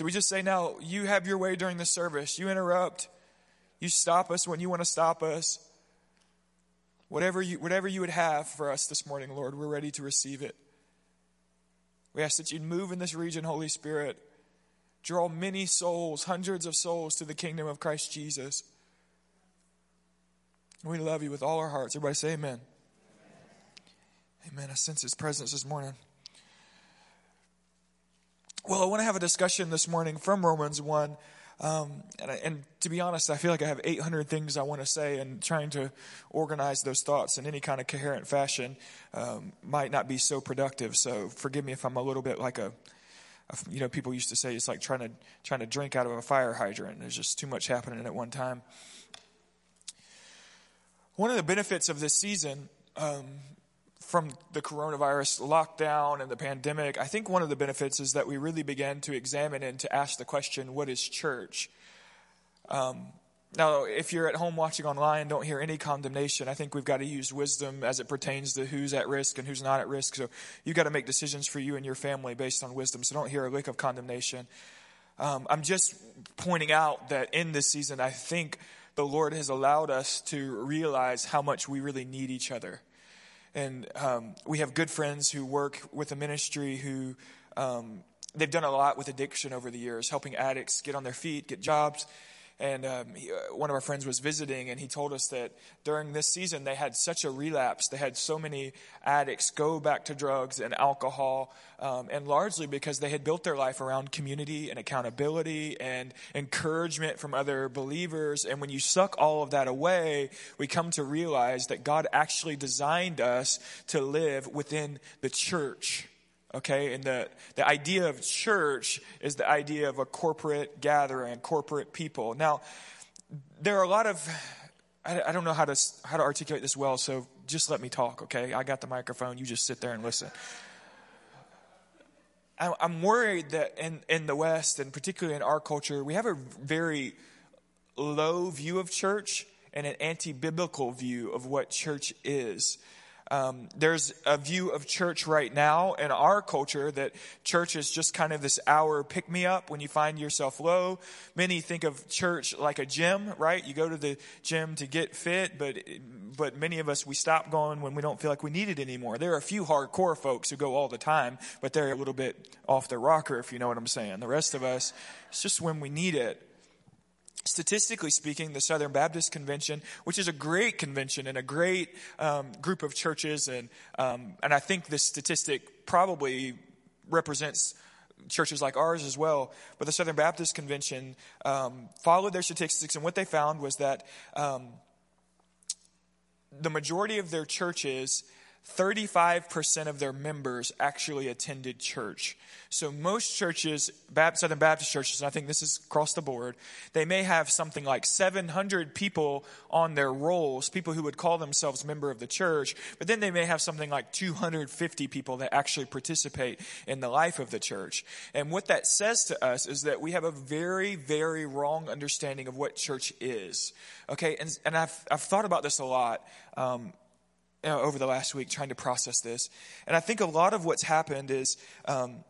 So we just say now, you have your way during the service. You interrupt. You stop us when you want to stop us. Whatever you, whatever you would have for us this morning, Lord, we're ready to receive it. We ask that you'd move in this region, Holy Spirit. Draw many souls, hundreds of souls to the kingdom of Christ Jesus. We love you with all our hearts. Everybody say amen. Amen. amen. I sense his presence this morning. Well, I want to have a discussion this morning from Romans 1. Um, and, I, and, to be honest, I feel like I have 800 things I want to say, and trying to organize those thoughts in any kind of coherent fashion um, might not be so productive. So forgive me if I'm a little bit like a, a, you know, people used to say it's like trying to trying to drink out of a fire hydrant. There's just too much happening at one time. One of the benefits of this season um, from the coronavirus lockdown and the pandemic, I think one of the benefits is that we really began to examine and to ask the question, what is church? Um, now, if you're at home watching online, don't hear any condemnation. I think we've got to use wisdom as it pertains to who's at risk and who's not at risk. So you've got to make decisions for you and your family based on wisdom. So don't hear a lick of condemnation. Um, I'm just pointing out that in this season, I think the Lord has allowed us to realize how much we really need each other. And um, we have good friends who work with a ministry who um, they've done a lot with addiction over the years, helping addicts get on their feet, get jobs. And um, he, uh, one of our friends was visiting, and he told us that during this season they had such a relapse. They had so many addicts go back to drugs and alcohol, um, and largely because they had built their life around community and accountability and encouragement from other believers. And when you suck all of that away, we come to realize that God actually designed us to live within the church. Okay, and the, the idea of church is the idea of a corporate gathering, corporate people. Now, there are a lot of, I, I don't know how to, how to articulate this well, so just let me talk, okay? I got the microphone, you just sit there and listen. I, I'm worried that in, in the West, and particularly in our culture, we have a very low view of church and an anti biblical view of what church is. Um, there's a view of church right now in our culture that church is just kind of this hour pick me up when you find yourself low. Many think of church like a gym, right? You go to the gym to get fit, but but many of us we stop going when we don't feel like we need it anymore. There are a few hardcore folks who go all the time, but they're a little bit off the rocker, if you know what I'm saying. The rest of us, it's just when we need it statistically speaking, the Southern Baptist Convention, which is a great convention and a great um, group of churches, and um, and I think this statistic probably represents churches like ours as well. But the Southern Baptist Convention um, followed their statistics, and what they found was that um, the majority of their churches 35% of their members actually attended church. So most churches, Southern Baptist churches, and I think this is across the board, they may have something like 700 people on their rolls, people who would call themselves member of the church, but then they may have something like 250 people that actually participate in the life of the church. And what that says to us is that we have a very, very wrong understanding of what church is. Okay, and, and I've, I've thought about this a lot. Um, know, over the last week trying to process this. And I think a lot of what's happened is um,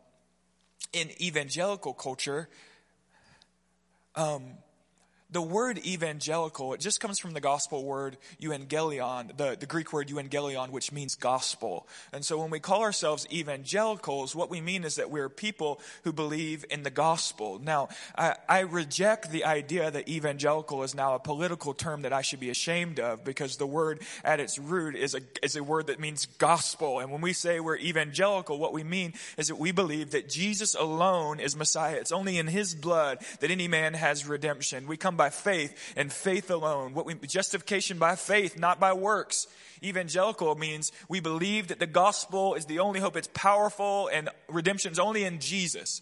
in evangelical culture, um, the word evangelical, it just comes from the gospel word euangelion, the, the Greek word euangelion, which means gospel. And so when we call ourselves evangelicals, what we mean is that we're people who believe in the gospel. Now, I, I reject the idea that evangelical is now a political term that I should be ashamed of because the word at its root is a, is a word that means gospel. And when we say we're evangelical, what we mean is that we believe that Jesus alone is Messiah. It's only in his blood that any man has redemption. We come by faith and faith alone. What we, justification by faith, not by works. Evangelical means we believe that the gospel is the only hope. It's powerful and redemption is only in Jesus.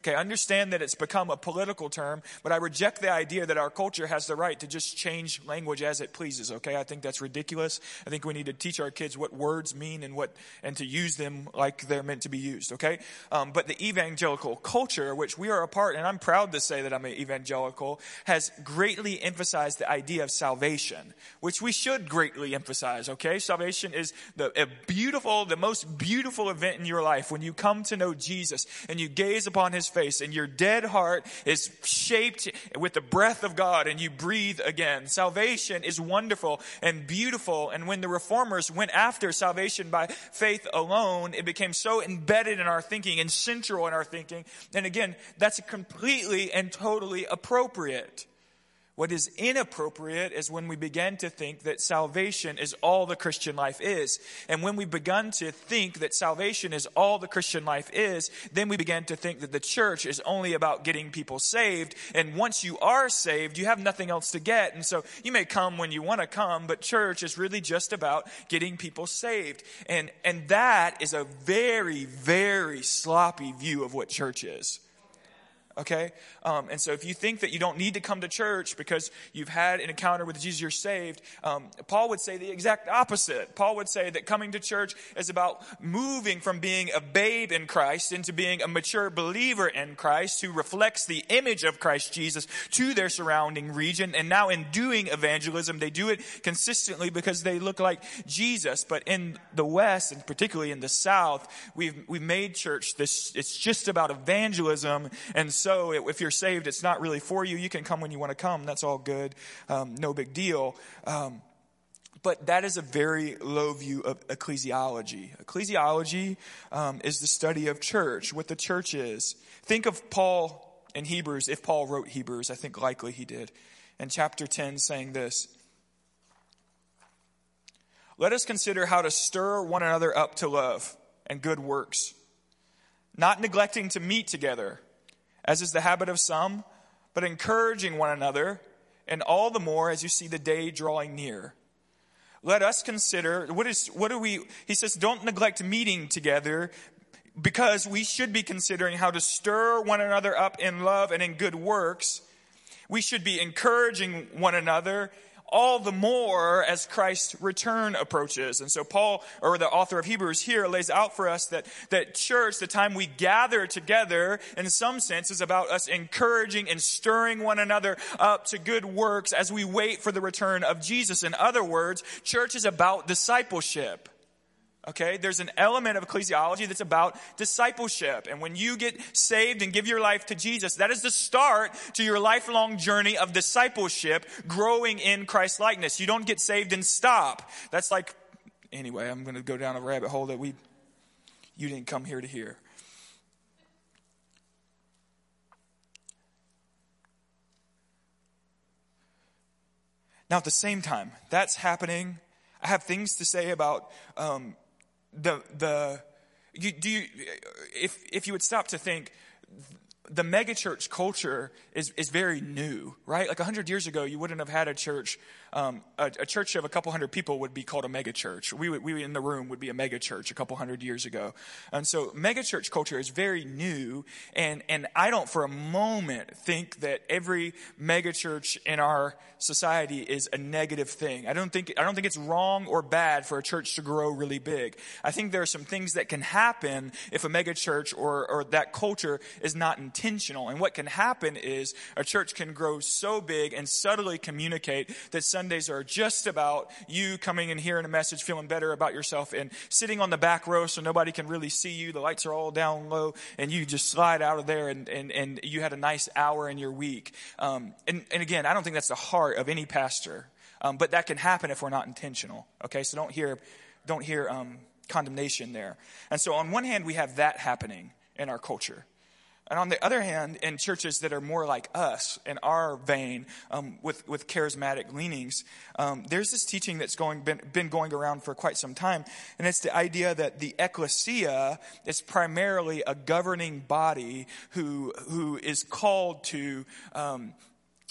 Okay, understand that it's become a political term, but I reject the idea that our culture has the right to just change language as it pleases. Okay, I think that's ridiculous. I think we need to teach our kids what words mean and what and to use them like they're meant to be used. Okay, um, but the evangelical culture, which we are a part, and I'm proud to say that I'm an evangelical, has greatly emphasized the idea of salvation, which we should greatly emphasize. Okay, salvation is the beautiful, the most beautiful event in your life when you come to know Jesus and you gaze upon His face and your dead heart is shaped with the breath of God and you breathe again. Salvation is wonderful and beautiful. And when the reformers went after salvation by faith alone, it became so embedded in our thinking and central in our thinking. And again, that's completely and totally appropriate. What is inappropriate is when we begin to think that salvation is all the Christian life is. And when we begin to think that salvation is all the Christian life is, then we begin to think that the church is only about getting people saved. And once you are saved, you have nothing else to get. And so you may come when you want to come, but church is really just about getting people saved. And, and that is a very, very sloppy view of what church is okay? Um, and so if you think that you don't need to come to church because you've had an encounter with Jesus, you're saved, um, Paul would say the exact opposite. Paul would say that coming to church is about moving from being a babe in Christ into being a mature believer in Christ who reflects the image of Christ Jesus to their surrounding region. And now in doing evangelism, they do it consistently because they look like Jesus. But in the West, and particularly in the South, we've, we've made church this, it's just about evangelism. And so so if you're saved, it's not really for you. You can come when you want to come. That's all good. Um, no big deal. Um, but that is a very low view of ecclesiology. Ecclesiology um, is the study of church, what the church is. Think of Paul in Hebrews, if Paul wrote Hebrews, I think likely he did, in chapter 10, saying this Let us consider how to stir one another up to love and good works, not neglecting to meet together as is the habit of some, but encouraging one another, and all the more as you see the day drawing near. Let us consider what is what do we he says don't neglect meeting together because we should be considering how to stir one another up in love and in good works. We should be encouraging one another all the more as Christ's return approaches. And so Paul, or the author of Hebrews here, lays out for us that, that church, the time we gather together, in some sense, is about us encouraging and stirring one another up to good works as we wait for the return of Jesus. In other words, church is about discipleship. Okay, there's an element of ecclesiology that's about discipleship. And when you get saved and give your life to Jesus, that is the start to your lifelong journey of discipleship, growing in Christ likeness. You don't get saved and stop. That's like, anyway, I'm going to go down a rabbit hole that we, you didn't come here to hear. Now, at the same time, that's happening. I have things to say about um, the, the, you, do you, if, if you would stop to think, the megachurch culture is, is very new, right? Like a hundred years ago, you wouldn't have had a church um, a, a, church of a couple hundred people would be called a megachurch. We, we in the room would be a megachurch a couple hundred years ago. And so megachurch culture is very new. And, and I don't for a moment think that every megachurch in our society is a negative thing. I don't think, I don't think it's wrong or bad for a church to grow really big. I think there are some things that can happen if a megachurch or, or that culture is not intentional. And what can happen is a church can grow so big and subtly communicate that some Sundays are just about you coming and hearing a message, feeling better about yourself, and sitting on the back row so nobody can really see you. The lights are all down low, and you just slide out of there, and, and, and you had a nice hour in your week. Um, and, and again, I don't think that's the heart of any pastor, um, but that can happen if we're not intentional. Okay, so don't hear, don't hear um, condemnation there. And so, on one hand, we have that happening in our culture. And on the other hand, in churches that are more like us, in our vein, um, with, with charismatic leanings, um, there's this teaching that's going, been, been going around for quite some time. And it's the idea that the ecclesia is primarily a governing body who, who is called to, um,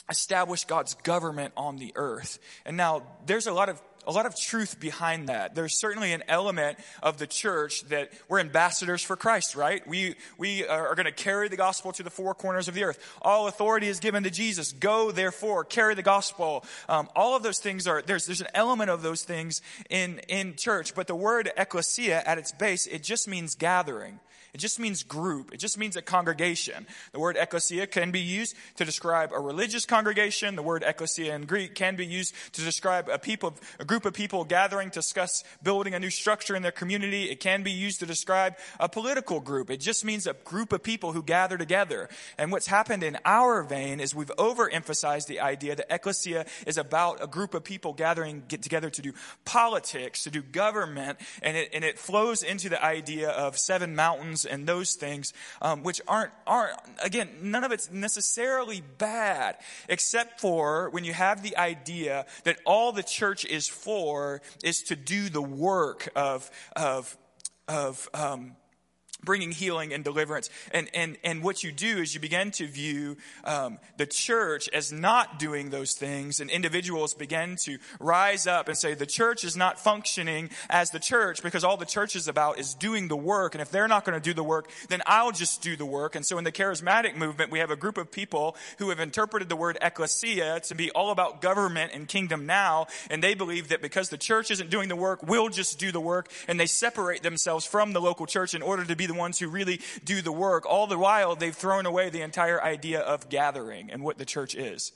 establish God's government on the earth. And now there's a lot of a lot of truth behind that. There's certainly an element of the church that we're ambassadors for Christ, right? We, we are going to carry the gospel to the four corners of the earth. All authority is given to Jesus. Go, therefore, carry the gospel. Um, all of those things are, there's, there's an element of those things in, in church, but the word ecclesia at its base, it just means gathering. It just means group. It just means a congregation. The word ecclesia can be used to describe a religious congregation. The word ecclesia in Greek can be used to describe a people, a group of people gathering to discuss building a new structure in their community. It can be used to describe a political group. It just means a group of people who gather together. And what's happened in our vein is we've overemphasized the idea that ecclesia is about a group of people gathering get together to do politics, to do government, and it, and it flows into the idea of seven mountains and those things, um, which aren't, aren't, again, none of it's necessarily bad, except for when you have the idea that all the church is for is to do the work of, of, of, um, bringing healing and deliverance. And, and, and what you do is you begin to view um, the church as not doing those things, and individuals begin to rise up and say, the church is not functioning as the church because all the church is about is doing the work. And if they're not going to do the work, then I'll just do the work. And so in the charismatic movement, we have a group of people who have interpreted the word ecclesia to be all about government and kingdom now. And they believe that because the church isn't doing the work, we'll just do the work. And they separate themselves from the local church in order to be the ones who really do the work. All the while, they've thrown away the entire idea of gathering and what the church is.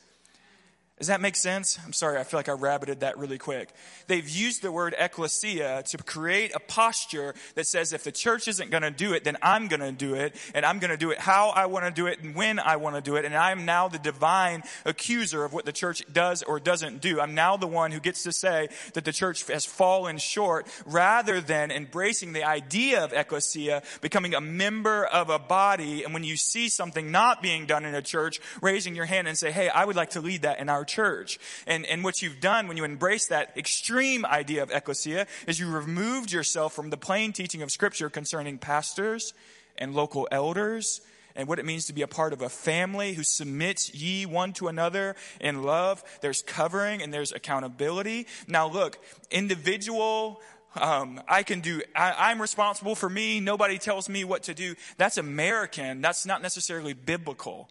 Does that make sense? I'm sorry, I feel like I rabbited that really quick. They've used the word ecclesia to create a posture that says if the church isn't going to do it, then I'm going to do it, and I'm going to do it how I want to do it and when I want to do it, and I'm now the divine accuser of what the church does or doesn't do. I'm now the one who gets to say that the church has fallen short rather than embracing the idea of ecclesia, becoming a member of a body, and when you see something not being done in a church, raising your hand and say, hey, I would like to lead that in our church. And, and what you've done when you embrace that extreme idea of ecclesia is you removed yourself from the plain teaching of scripture concerning pastors and local elders and what it means to be a part of a family who submits ye one to another in love. There's covering and there's accountability. Now look, individual um, I can do, I, I'm responsible for me. Nobody tells me what to do. That's American. That's not necessarily biblical.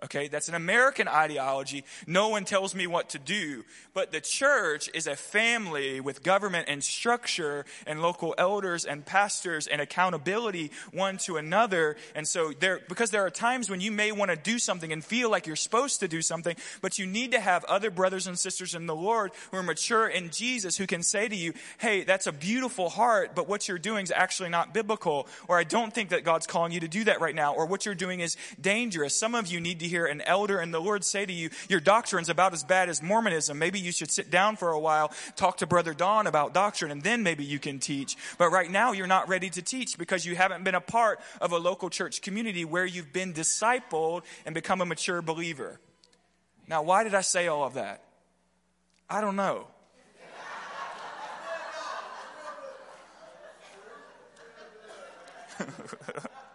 Okay, that's an American ideology. No one tells me what to do. But the church is a family with government and structure and local elders and pastors and accountability one to another. And so there, because there are times when you may want to do something and feel like you're supposed to do something, but you need to have other brothers and sisters in the Lord who are mature in Jesus who can say to you, Hey, that's a beautiful heart, but what you're doing is actually not biblical. Or I don't think that God's calling you to do that right now. Or what you're doing is dangerous. Some of you need to hear an elder and the Lord say to you, your doctrine's about as bad as Mormonism. Maybe you should sit down for a while, talk to Brother Don about doctrine, and then maybe you can teach. But right now, you're not ready to teach because you haven't been a part of a local church community where you've been discipled and become a mature believer. Now, why did I say all of that? I don't know.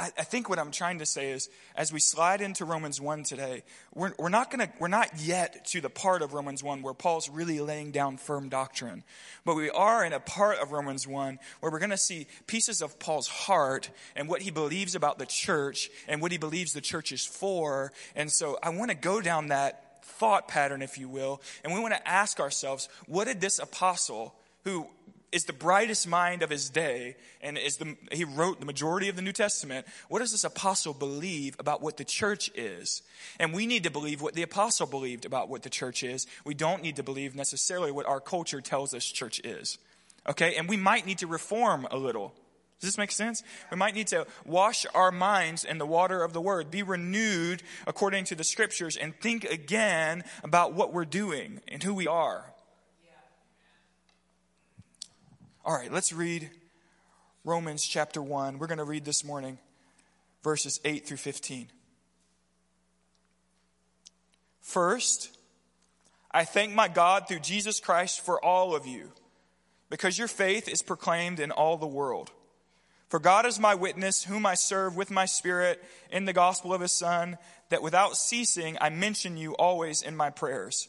I, I think what I'm trying to say is, as we slide into Romans 1 today, we're, we're not gonna, we're not yet to the part of Romans 1 where Paul's really laying down firm doctrine. But we are in a part of Romans 1 where we're gonna see pieces of Paul's heart and what he believes about the church and what he believes the church is for. And so I wanna go down that thought pattern, if you will, and we wanna ask ourselves, what did this apostle who is the brightest mind of his day and is the, he wrote the majority of the New Testament. What does this apostle believe about what the church is? And we need to believe what the apostle believed about what the church is. We don't need to believe necessarily what our culture tells us church is. Okay? And we might need to reform a little. Does this make sense? We might need to wash our minds in the water of the word, be renewed according to the scriptures, and think again about what we're doing and who we are. All right, let's read Romans chapter 1. We're going to read this morning verses 8 through 15. First, I thank my God through Jesus Christ for all of you, because your faith is proclaimed in all the world. For God is my witness, whom I serve with my spirit in the gospel of his Son, that without ceasing I mention you always in my prayers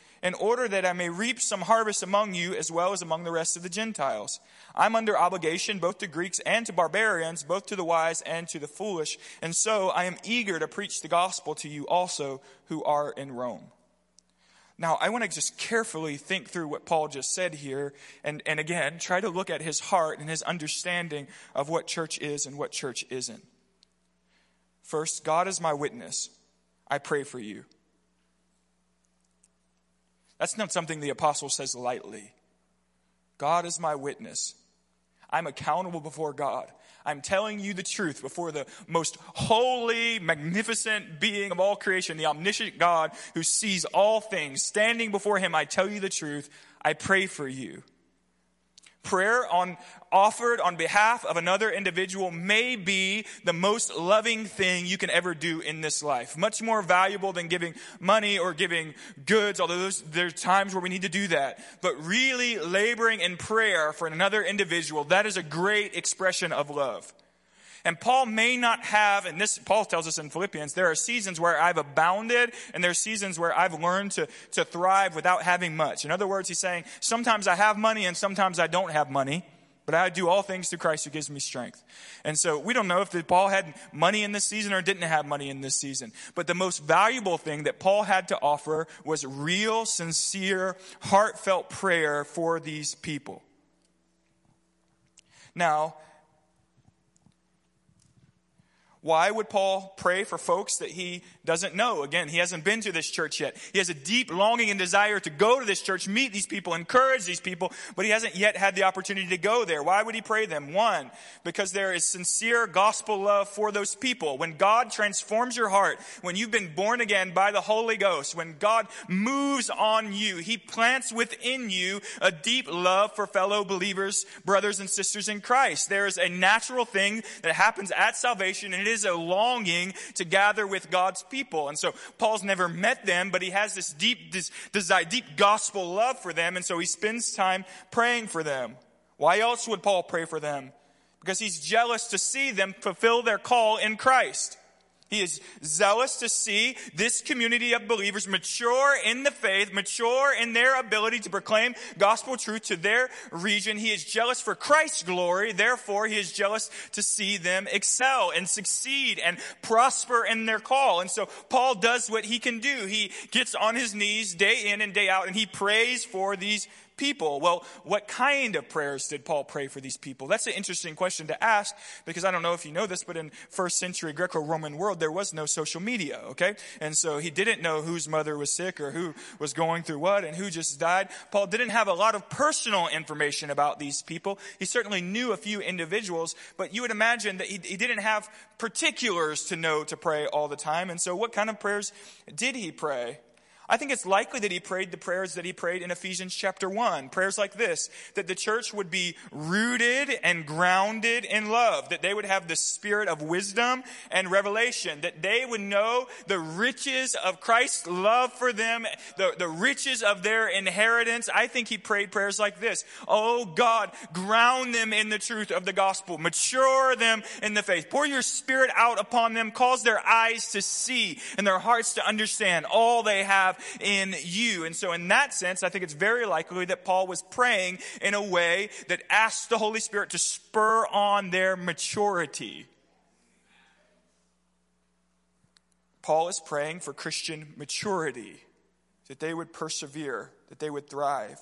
in order that I may reap some harvest among you as well as among the rest of the Gentiles. I'm under obligation both to Greeks and to barbarians, both to the wise and to the foolish, and so I am eager to preach the gospel to you also who are in Rome. Now, I want to just carefully think through what Paul just said here, and, and again, try to look at his heart and his understanding of what church is and what church isn't. First, God is my witness. I pray for you. That's not something the apostle says lightly. God is my witness. I'm accountable before God. I'm telling you the truth before the most holy, magnificent being of all creation, the omniscient God who sees all things. Standing before him, I tell you the truth. I pray for you. Prayer on, offered on behalf of another individual may be the most loving thing you can ever do in this life. Much more valuable than giving money or giving goods, although those, there's times where we need to do that. But really laboring in prayer for another individual, that is a great expression of love. And Paul may not have, and this, Paul tells us in Philippians, there are seasons where I've abounded and there are seasons where I've learned to, to thrive without having much. In other words, he's saying, sometimes I have money and sometimes I don't have money. But I do all things through Christ who gives me strength. And so we don't know if Paul had money in this season or didn't have money in this season. But the most valuable thing that Paul had to offer was real, sincere, heartfelt prayer for these people. Now, why would Paul pray for folks that he doesn't know? Again, he hasn't been to this church yet. He has a deep longing and desire to go to this church, meet these people, encourage these people, but he hasn't yet had the opportunity to go there. Why would he pray them? One, because there is sincere gospel love for those people. When God transforms your heart, when you've been born again by the Holy Ghost, when God moves on you, he plants within you a deep love for fellow believers, brothers and sisters in Christ. There is a natural thing that happens at salvation and it is a longing to gather with God's people. And so Paul's never met them, but he has this deep this desire, deep gospel love for them. And so he spends time praying for them. Why else would Paul pray for them? Because he's jealous to see them fulfill their call in Christ. He is zealous to see this community of believers mature in the faith, mature in their ability to proclaim gospel truth to their region. He is jealous for Christ's glory. Therefore, he is jealous to see them excel and succeed and prosper in their call. And so Paul does what he can do. He gets on his knees day in and day out and he prays for these people. Well, what kind of prayers did Paul pray for these people? That's an interesting question to ask because I don't know if you know this, but in first century Greco-Roman world, there was no social media, okay? And so he didn't know whose mother was sick or who was going through what and who just died. Paul didn't have a lot of personal information about these people. He certainly knew a few individuals, but you would imagine that he, he didn't have particulars to know to pray all the time. And so what kind of prayers did he pray? I think it's likely that he prayed the prayers that he prayed in Ephesians chapter 1. Prayers like this, that the church would be rooted and grounded in love, that they would have the spirit of wisdom and revelation, that they would know the riches of Christ's love for them, the, the riches of their inheritance. I think he prayed prayers like this. Oh God, ground them in the truth of the gospel, mature them in the faith, pour your spirit out upon them, cause their eyes to see and their hearts to understand all they have in you. And so in that sense, I think it's very likely that Paul was praying in a way that asked the Holy Spirit to spur on their maturity. Paul is praying for Christian maturity, that they would persevere, that they would thrive.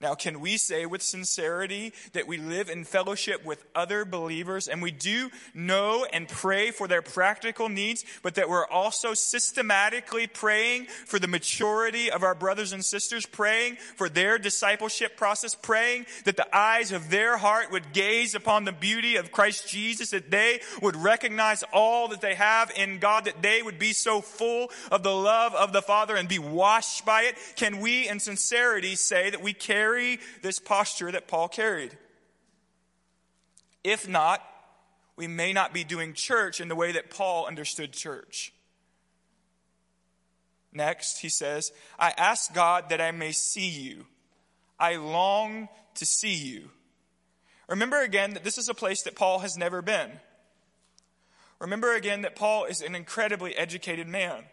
Now, can we say with sincerity that we live in fellowship with other believers and we do know and pray for their practical needs, but that we're also systematically praying for the maturity of our brothers and sisters, praying for their discipleship process, praying that the eyes of their heart would gaze upon the beauty of Christ Jesus, that they would recognize all that they have in God, that they would be so full of the love of the Father and be washed by it? Can we in sincerity say that we carry carry this posture that Paul carried. If not, we may not be doing church in the way that Paul understood church. Next, he says, I ask God that I may see you. I long to see you. Remember again that this is a place that Paul has never been. Remember again that Paul is an incredibly educated man,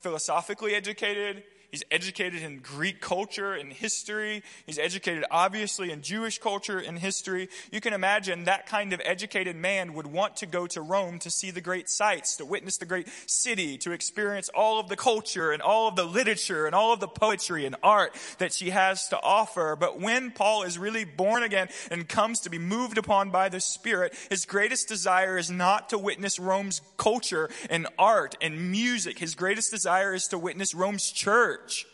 philosophically educated, He's educated in Greek culture and history. He's educated, obviously, in Jewish culture and history. You can imagine that kind of educated man would want to go to Rome to see the great sights, to witness the great city, to experience all of the culture and all of the literature and all of the poetry and art that she has to offer. But when Paul is really born again and comes to be moved upon by the Spirit, his greatest desire is not to witness Rome's culture and art and music. His greatest desire is to witness Rome's church church.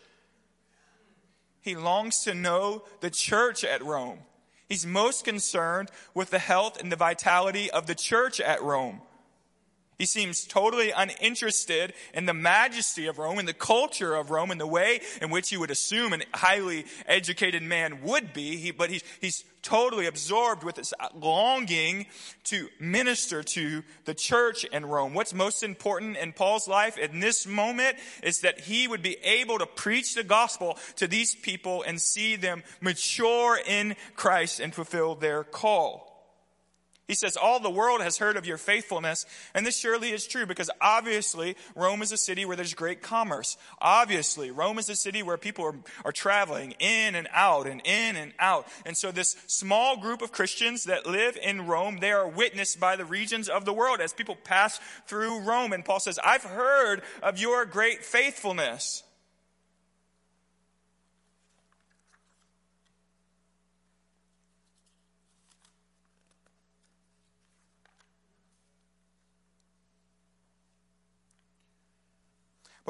He longs to know the church at Rome. He's most concerned with the health and the vitality of the church at Rome. He seems totally uninterested in the majesty of Rome, in the culture of Rome, in the way in which you would assume a highly educated man would be. He, but he's, he's totally absorbed with this longing to minister to the church in Rome. What's most important in Paul's life in this moment is that he would be able to preach the gospel to these people and see them mature in Christ and fulfill their call. He says, all the world has heard of your faithfulness. And this surely is true because obviously Rome is a city where there's great commerce. Obviously, Rome is a city where people are, are traveling in and out and in and out. And so this small group of Christians that live in Rome, they are witnessed by the regions of the world as people pass through Rome. And Paul says, I've heard of your great faithfulness.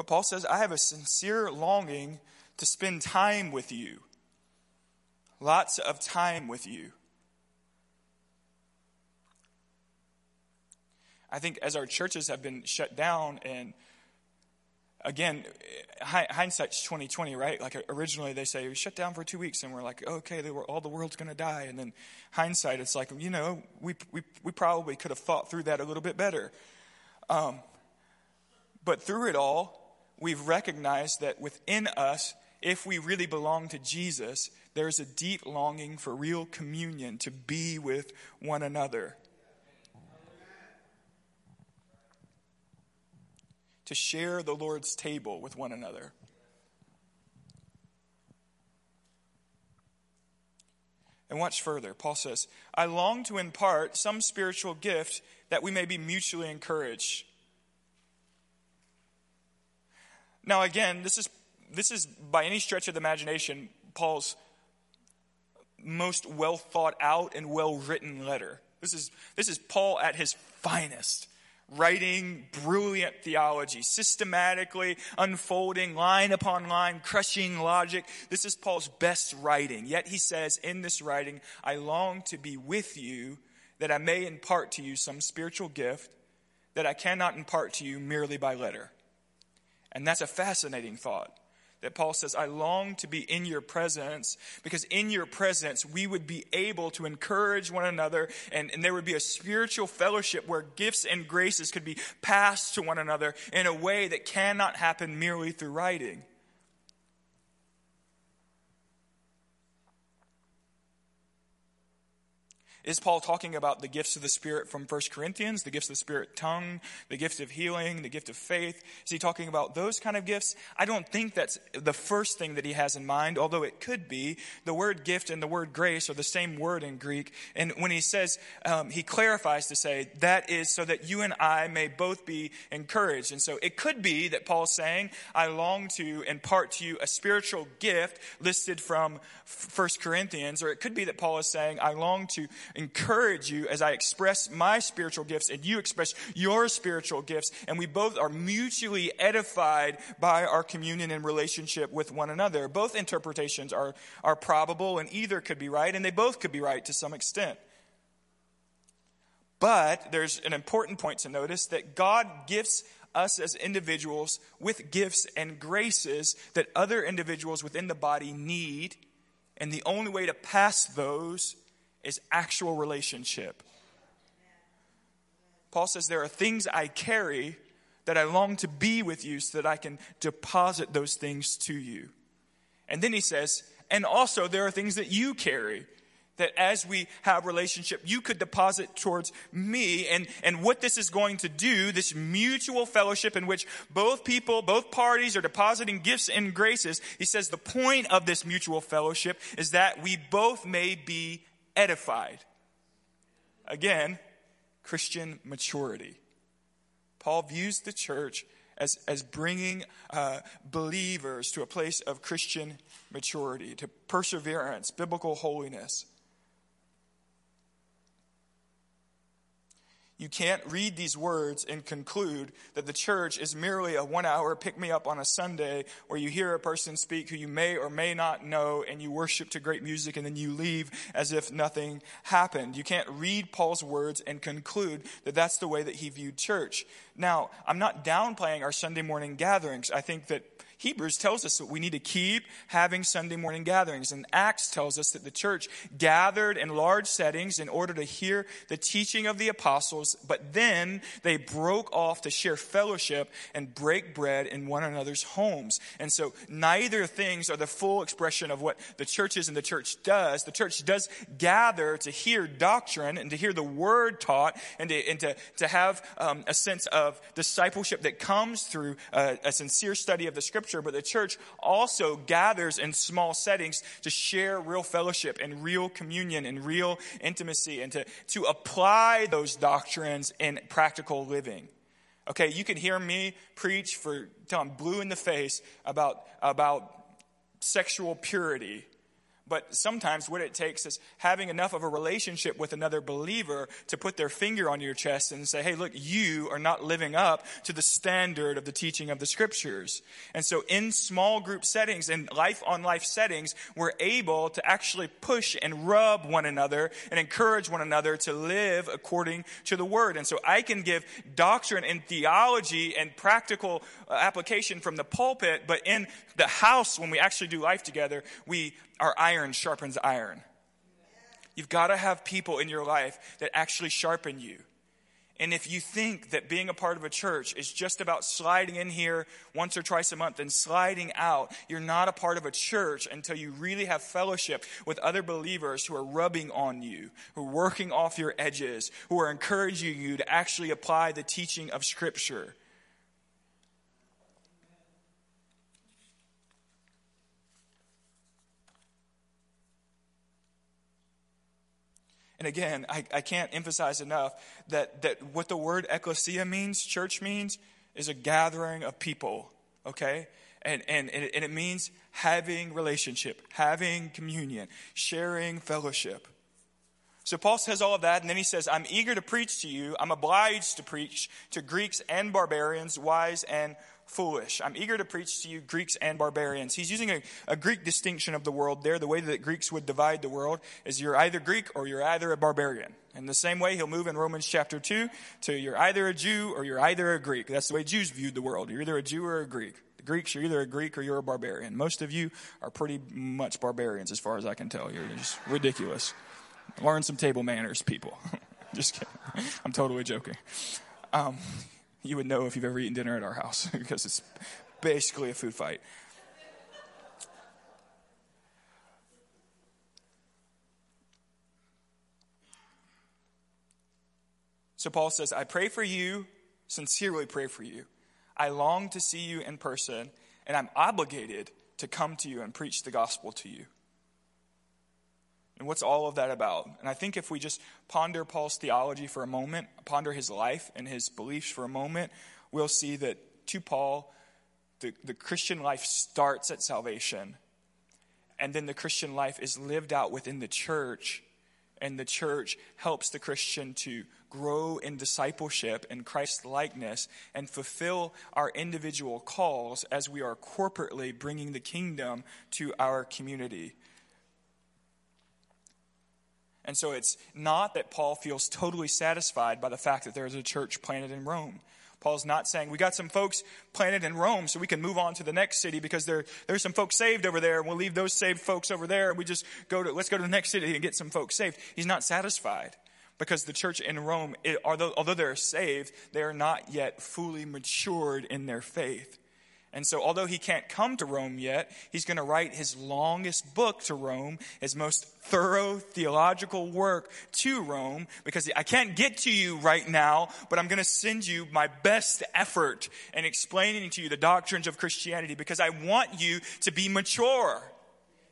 But Paul says, I have a sincere longing to spend time with you. Lots of time with you. I think as our churches have been shut down and again, hindsight's 2020, right? Like originally they say we shut down for two weeks and we're like, okay, were, all the world's going to die. And then hindsight, it's like, you know, we, we, we probably could have thought through that a little bit better. Um, but through it all, we've recognized that within us, if we really belong to Jesus, there's a deep longing for real communion to be with one another. To share the Lord's table with one another. And watch further. Paul says, I long to impart some spiritual gift that we may be mutually encouraged. Now, again, this is, this is by any stretch of the imagination Paul's most well thought out and well written letter. This is, this is Paul at his finest, writing brilliant theology, systematically unfolding line upon line, crushing logic. This is Paul's best writing. Yet he says in this writing, I long to be with you that I may impart to you some spiritual gift that I cannot impart to you merely by letter. And that's a fascinating thought that Paul says, I long to be in your presence because in your presence we would be able to encourage one another and, and, there would be a spiritual fellowship where gifts and graces could be passed to one another in a way that cannot happen merely through writing. Is Paul talking about the gifts of the Spirit from 1 Corinthians, the gifts of the Spirit tongue, the gift of healing, the gift of faith? Is he talking about those kind of gifts? I don't think that's the first thing that he has in mind, although it could be. The word gift and the word grace are the same word in Greek. And when he says, um, he clarifies to say, that is so that you and I may both be encouraged. And so it could be that Paul's saying, I long to impart to you a spiritual gift listed from 1 Corinthians, or it could be that Paul is saying, I long to encourage you as I express my spiritual gifts and you express your spiritual gifts, and we both are mutually edified by our communion and relationship with one another. Both interpretations are, are probable, and either could be right, and they both could be right to some extent. But there's an important point to notice that God gifts us as individuals with gifts and graces that other individuals within the body need. And the only way to pass those is actual relationship. Paul says, There are things I carry that I long to be with you so that I can deposit those things to you. And then he says, And also, there are things that you carry that as we have relationship, you could deposit towards me. And, and what this is going to do, this mutual fellowship in which both people, both parties are depositing gifts and graces, he says the point of this mutual fellowship is that we both may be edified. Again, Christian maturity. Paul views the church as, as bringing uh, believers to a place of Christian maturity, to perseverance, biblical holiness. You can't read these words and conclude that the church is merely a one hour pick me up on a Sunday where you hear a person speak who you may or may not know and you worship to great music and then you leave as if nothing happened. You can't read Paul's words and conclude that that's the way that he viewed church. Now, I'm not downplaying our Sunday morning gatherings. I think that Hebrews tells us that we need to keep having Sunday morning gatherings. And Acts tells us that the church gathered in large settings in order to hear the teaching of the apostles, but then they broke off to share fellowship and break bread in one another's homes. And so neither things are the full expression of what the church is and the church does. The church does gather to hear doctrine and to hear the word taught and to, and to, to have um, a sense of discipleship that comes through a, a sincere study of the scripture scripture, but the church also gathers in small settings to share real fellowship and real communion and real intimacy and to, to apply those doctrines in practical living. Okay, you can hear me preach for till I'm blue in the face about, about sexual purity but sometimes what it takes is having enough of a relationship with another believer to put their finger on your chest and say, hey, look, you are not living up to the standard of the teaching of the scriptures. And so in small group settings and life on life settings, we're able to actually push and rub one another and encourage one another to live according to the word. And so I can give doctrine and theology and practical uh, application from the pulpit, but in the house, when we actually do life together, we our iron sharpens iron. You've got to have people in your life that actually sharpen you. And if you think that being a part of a church is just about sliding in here once or twice a month and sliding out, you're not a part of a church until you really have fellowship with other believers who are rubbing on you, who are working off your edges, who are encouraging you to actually apply the teaching of Scripture. And again, I, I can't emphasize enough that, that what the word ecclesia means, church means, is a gathering of people, okay? And, and, and it means having relationship, having communion, sharing fellowship. So Paul says all of that, and then he says, I'm eager to preach to you. I'm obliged to preach to Greeks and barbarians, wise and foolish. I'm eager to preach to you Greeks and barbarians. He's using a, a, Greek distinction of the world there. The way that Greeks would divide the world is you're either Greek or you're either a barbarian. In the same way, he'll move in Romans chapter 2 to you're either a Jew or you're either a Greek. That's the way Jews viewed the world. You're either a Jew or a Greek. The Greeks, you're either a Greek or you're a barbarian. Most of you are pretty much barbarians as far as I can tell. You're just ridiculous. Learn some table manners, people. just kidding. I'm totally joking. Um, you would know if you've ever eaten dinner at our house because it's basically a food fight. So Paul says, I pray for you, sincerely pray for you. I long to see you in person, and I'm obligated to come to you and preach the gospel to you. And what's all of that about? And I think if we just ponder Paul's theology for a moment, ponder his life and his beliefs for a moment, we'll see that to Paul, the, the Christian life starts at salvation. And then the Christian life is lived out within the church. And the church helps the Christian to grow in discipleship and Christ likeness and fulfill our individual calls as we are corporately bringing the kingdom to our community. And so it's not that Paul feels totally satisfied by the fact that there's a church planted in Rome. Paul's not saying we got some folks planted in Rome so we can move on to the next city because there, there's some folks saved over there and we'll leave those saved folks over there and we just go to, let's go to the next city and get some folks saved. He's not satisfied because the church in Rome, although, although they're saved, they are not yet fully matured in their faith. And so, although he can't come to Rome yet, he's going to write his longest book to Rome, his most thorough theological work to Rome, because I can't get to you right now, but I'm going to send you my best effort in explaining to you the doctrines of Christianity, because I want you to be mature.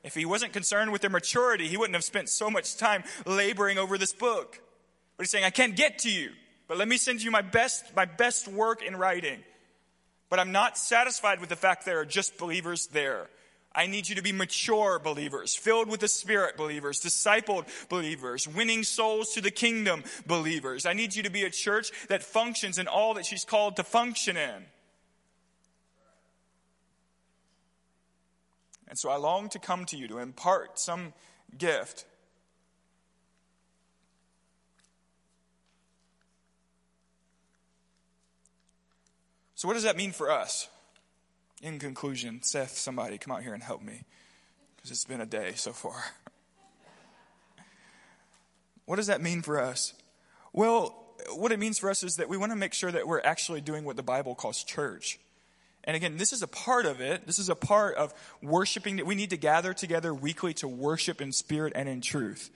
If he wasn't concerned with their maturity, he wouldn't have spent so much time laboring over this book. But he's saying, I can't get to you, but let me send you my best, my best work in writing. But I'm not satisfied with the fact there are just believers there. I need you to be mature believers, filled with the Spirit believers, discipled believers, winning souls to the kingdom believers. I need you to be a church that functions in all that she's called to function in. And so I long to come to you to impart some gift. So, what does that mean for us? In conclusion, Seth, somebody come out here and help me because it's been a day so far. what does that mean for us? Well, what it means for us is that we want to make sure that we're actually doing what the Bible calls church. And again, this is a part of it. This is a part of worshiping that we need to gather together weekly to worship in spirit and in truth.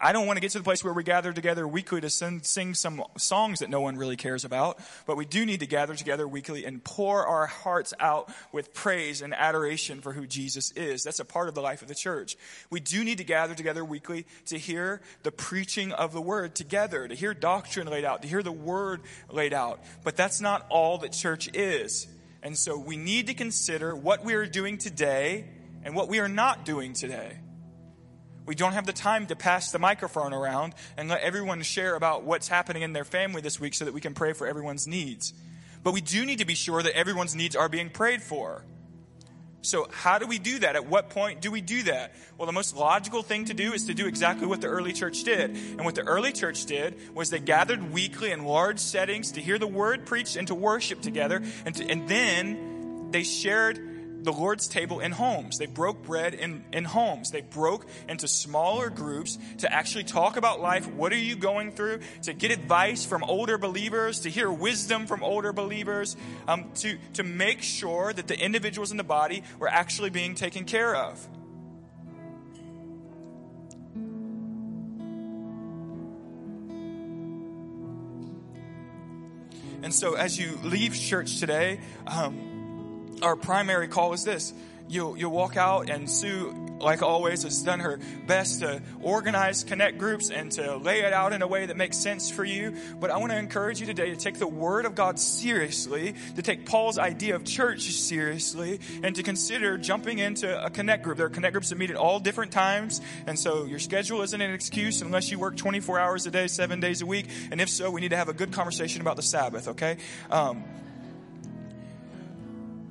I don't want to get to the place where we gather together weekly to sing, sing some songs that no one really cares about, but we do need to gather together weekly and pour our hearts out with praise and adoration for who Jesus is. That's a part of the life of the church. We do need to gather together weekly to hear the preaching of the word together, to hear doctrine laid out, to hear the word laid out. But that's not all that church is. And so we need to consider what we are doing today and what we are not doing today. We don't have the time to pass the microphone around and let everyone share about what's happening in their family this week so that we can pray for everyone's needs. But we do need to be sure that everyone's needs are being prayed for. So, how do we do that? At what point do we do that? Well, the most logical thing to do is to do exactly what the early church did. And what the early church did was they gathered weekly in large settings to hear the word preached and to worship together. And, to, and then they shared the Lord's table in homes. They broke bread in, in homes. They broke into smaller groups to actually talk about life. What are you going through? To get advice from older believers, to hear wisdom from older believers, um, to, to make sure that the individuals in the body were actually being taken care of. And so, as you leave church today, um, our primary call is this. You'll, you'll walk out and Sue, like always, has done her best to organize connect groups and to lay it out in a way that makes sense for you. But I want to encourage you today to take the Word of God seriously, to take Paul's idea of church seriously, and to consider jumping into a connect group. There are connect groups that meet at all different times, and so your schedule isn't an excuse unless you work 24 hours a day, seven days a week. And if so, we need to have a good conversation about the Sabbath, okay? Um,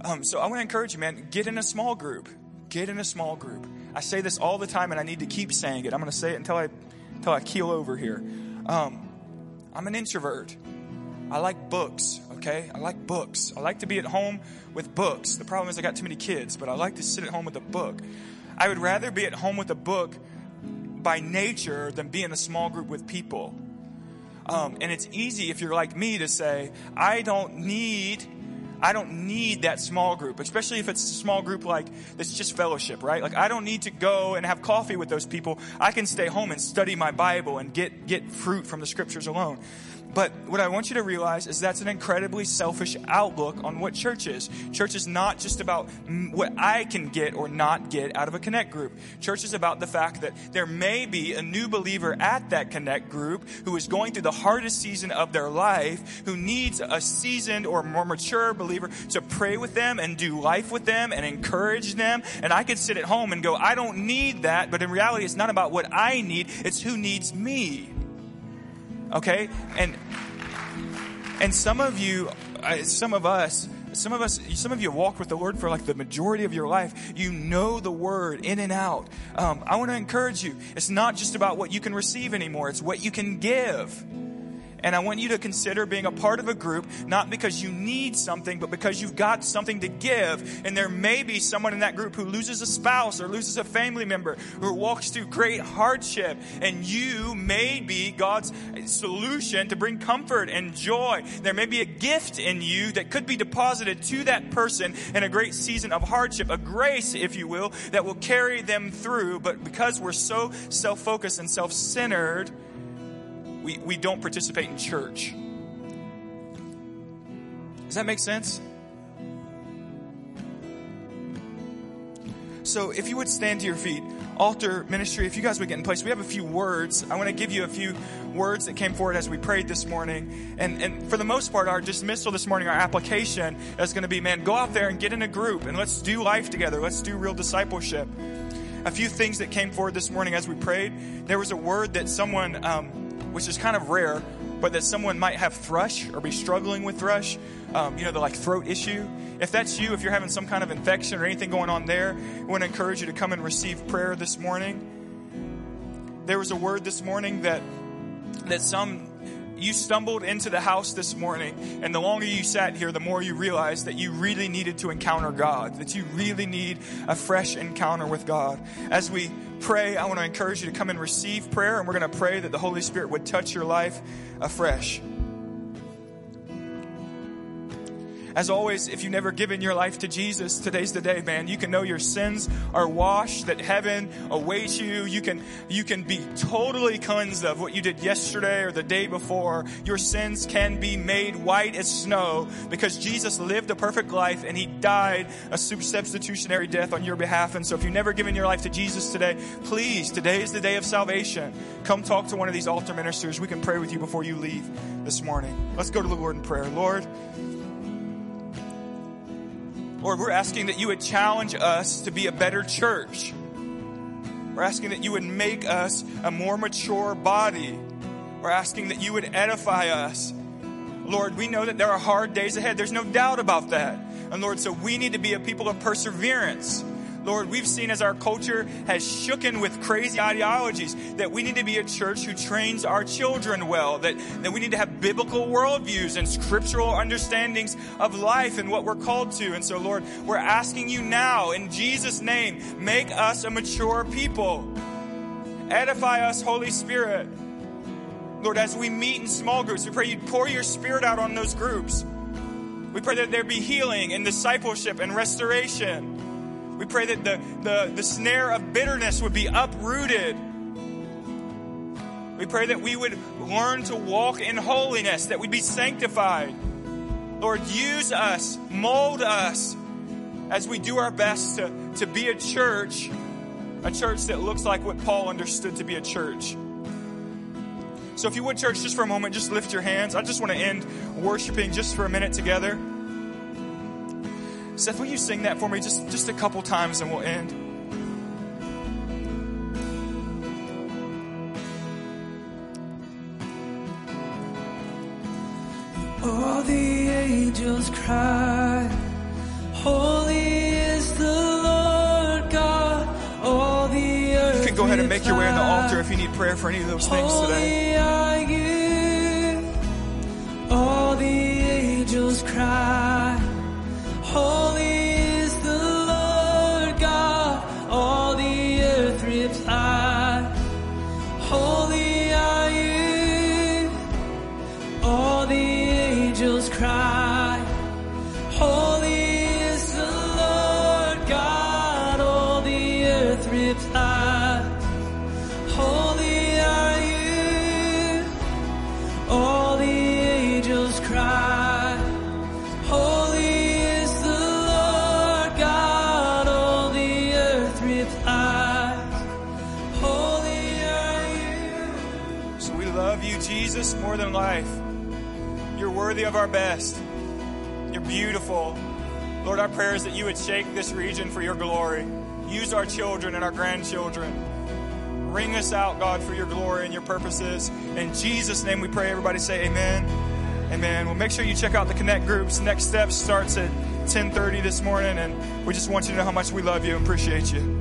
um, so I want to encourage you, man, get in a small group. Get in a small group. I say this all the time and I need to keep saying it. I'm going to say it until I, until I keel over here. Um, I'm an introvert. I like books, okay? I like books. I like to be at home with books. The problem is I got too many kids, but I like to sit at home with a book. I would rather be at home with a book by nature than be in a small group with people. Um, and it's easy if you're like me to say, I don't need I don't need that small group, especially if it's a small group like that's just fellowship, right? Like I don't need to go and have coffee with those people. I can stay home and study my Bible and get get fruit from the scriptures alone. But what I want you to realize is that's an incredibly selfish outlook on what church is. Church is not just about what I can get or not get out of a connect group. Church is about the fact that there may be a new believer at that connect group who is going through the hardest season of their life, who needs a seasoned or more mature believer to pray with them and do life with them and encourage them. And I could sit at home and go, I don't need that. But in reality, it's not about what I need. It's who needs me. Okay? And and some of you, some of us, some of us, some of you walked with the Lord for like the majority of your life. You know the word in and out. Um, I want to encourage you. It's not just about what you can receive anymore. It's what you can give. And I want you to consider being a part of a group, not because you need something, but because you've got something to give. And there may be someone in that group who loses a spouse or loses a family member who walks through great hardship. And you may be God's solution to bring comfort and joy. There may be a gift in you that could be deposited to that person in a great season of hardship, a grace, if you will, that will carry them through. But because we're so self focused and self centered, we, we don't participate in church. Does that make sense? So, if you would stand to your feet, altar ministry, if you guys would get in place, we have a few words. I want to give you a few words that came forward as we prayed this morning. And, and for the most part, our dismissal this morning, our application is going to be man, go out there and get in a group and let's do life together. Let's do real discipleship. A few things that came forward this morning as we prayed. There was a word that someone, um, which is kind of rare, but that someone might have thrush or be struggling with thrush, um, you know, the like throat issue. If that's you, if you're having some kind of infection or anything going on there, I want to encourage you to come and receive prayer this morning. There was a word this morning that that some you stumbled into the house this morning, and the longer you sat here, the more you realized that you really needed to encounter God, that you really need a fresh encounter with God. As we pray, I want to encourage you to come and receive prayer, and we're going to pray that the Holy Spirit would touch your life afresh. As always, if you've never given your life to Jesus, today's the day, man. You can know your sins are washed, that heaven awaits you. You can, you can be totally cleansed of what you did yesterday or the day before. Your sins can be made white as snow because Jesus lived a perfect life and he died a substitutionary death on your behalf. And so if you've never given your life to Jesus today, please, today is the day of salvation. Come talk to one of these altar ministers. We can pray with you before you leave this morning. Let's go to the Lord in prayer. Lord, Lord, we're asking that you would challenge us to be a better church. We're asking that you would make us a more mature body. We're asking that you would edify us. Lord, we know that there are hard days ahead. There's no doubt about that. And Lord, so we need to be a people of perseverance. Lord, we've seen as our culture has shooken with crazy ideologies that we need to be a church who trains our children well, that, that we need to have biblical worldviews and scriptural understandings of life and what we're called to. And so, Lord, we're asking you now, in Jesus' name, make us a mature people. Edify us, Holy Spirit. Lord, as we meet in small groups, we pray you pour your spirit out on those groups. We pray that there be healing and discipleship and restoration. We pray that the, the, the snare of bitterness would be uprooted. We pray that we would learn to walk in holiness, that we'd be sanctified. Lord, use us, mold us as we do our best to, to be a church, a church that looks like what Paul understood to be a church. So, if you would, church, just for a moment, just lift your hands. I just want to end worshiping just for a minute together. Seth, will you sing that for me just, just a couple times and we'll end? All the angels cry, Holy is the Lord God. All the earth. You can go ahead and make your way on the altar if you need prayer for any of those things today. All the angels cry, more than life. You're worthy of our best. You're beautiful. Lord, our prayer is that you would shake this region for your glory. Use our children and our grandchildren. Ring us out, God, for your glory and your purposes. In Jesus' name we pray. Everybody say amen. Amen. Well, make sure you check out the Connect groups. Next steps starts at 1030 this morning, and we just want you to know how much we love you and appreciate you.